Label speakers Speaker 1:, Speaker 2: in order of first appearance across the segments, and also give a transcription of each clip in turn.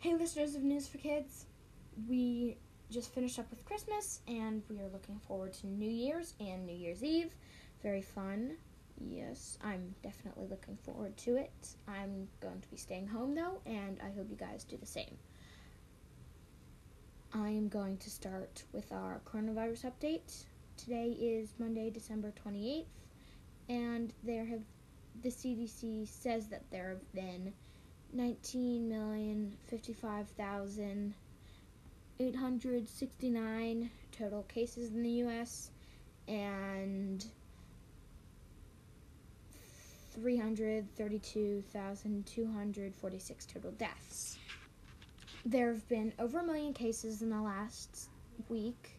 Speaker 1: Hey, listeners of News for Kids. We just finished up with Christmas and we are looking forward to New Year's and New Year's Eve. Very fun. Yes, I'm definitely looking forward to it. I'm going to be staying home though, and I hope you guys do the same. I am going to start with our coronavirus update. Today is Monday, December 28th, and there have the CDC says that there have been 19,055,869 total cases in the US and 332,246 total deaths. There have been over a million cases in the last week.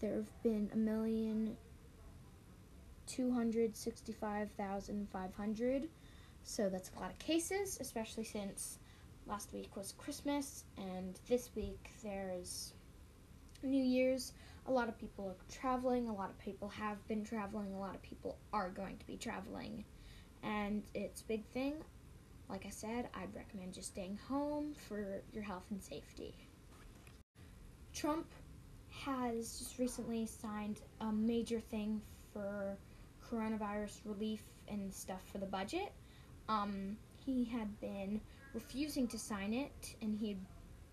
Speaker 1: There have been a million two hundred sixty-five thousand five hundred. So that's a lot of cases, especially since last week was Christmas and this week there's New Year's. A lot of people are traveling, a lot of people have been traveling, a lot of people are going to be traveling. And it's a big thing. Like I said, I'd recommend just staying home for your health and safety. Trump has just recently signed a major thing for coronavirus relief and stuff for the budget. Um, he had been refusing to sign it, and he had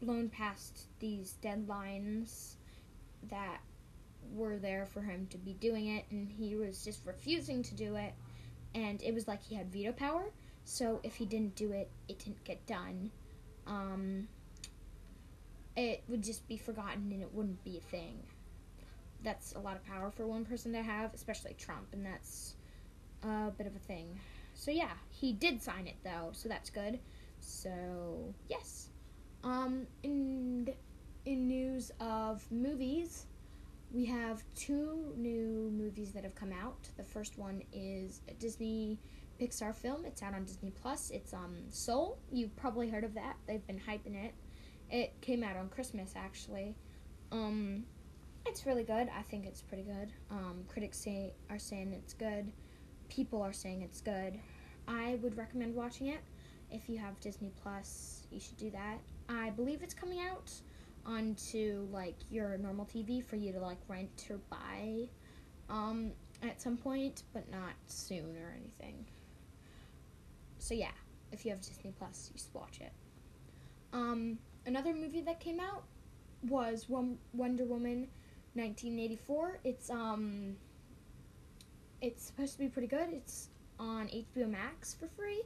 Speaker 1: blown past these deadlines that were there for him to be doing it, and he was just refusing to do it. And it was like he had veto power, so if he didn't do it, it didn't get done. Um, it would just be forgotten and it wouldn't be a thing that's a lot of power for one person to have, especially Trump, and that's a bit of a thing. So yeah, he did sign it though, so that's good. So yes, um, in in news of movies, we have two new movies that have come out. The first one is a Disney Pixar film. It's out on Disney Plus. It's um Soul. You've probably heard of that. They've been hyping it. It came out on Christmas actually. Um, it's really good. I think it's pretty good. Um, critics say are saying it's good. People are saying it's good. I would recommend watching it. If you have Disney Plus, you should do that. I believe it's coming out onto like your normal TV for you to like rent or buy um, at some point, but not soon or anything. So yeah, if you have Disney Plus, you should watch it. Um, another movie that came out was Wonder Woman 1984. It's um it's supposed to be pretty good. It's on HBO Max for free,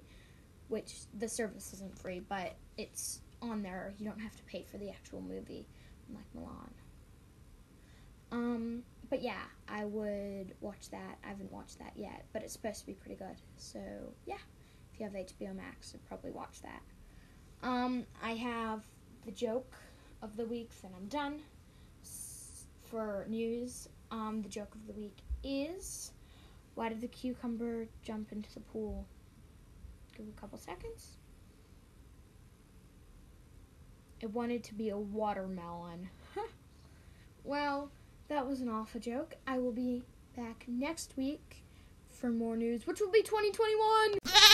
Speaker 1: which the service isn't free, but it's on there. You don't have to pay for the actual movie, like Mulan. Um, but yeah, I would watch that. I haven't watched that yet, but it's supposed to be pretty good. So yeah, if you have HBO Max, I'd probably watch that. Um, I have the joke of the week, then I'm done for news, um, the joke of the week is why did the cucumber jump into the pool? Give a couple seconds. It wanted to be a watermelon. well, that was an awful joke. I will be back next week for more news, which will be 2021.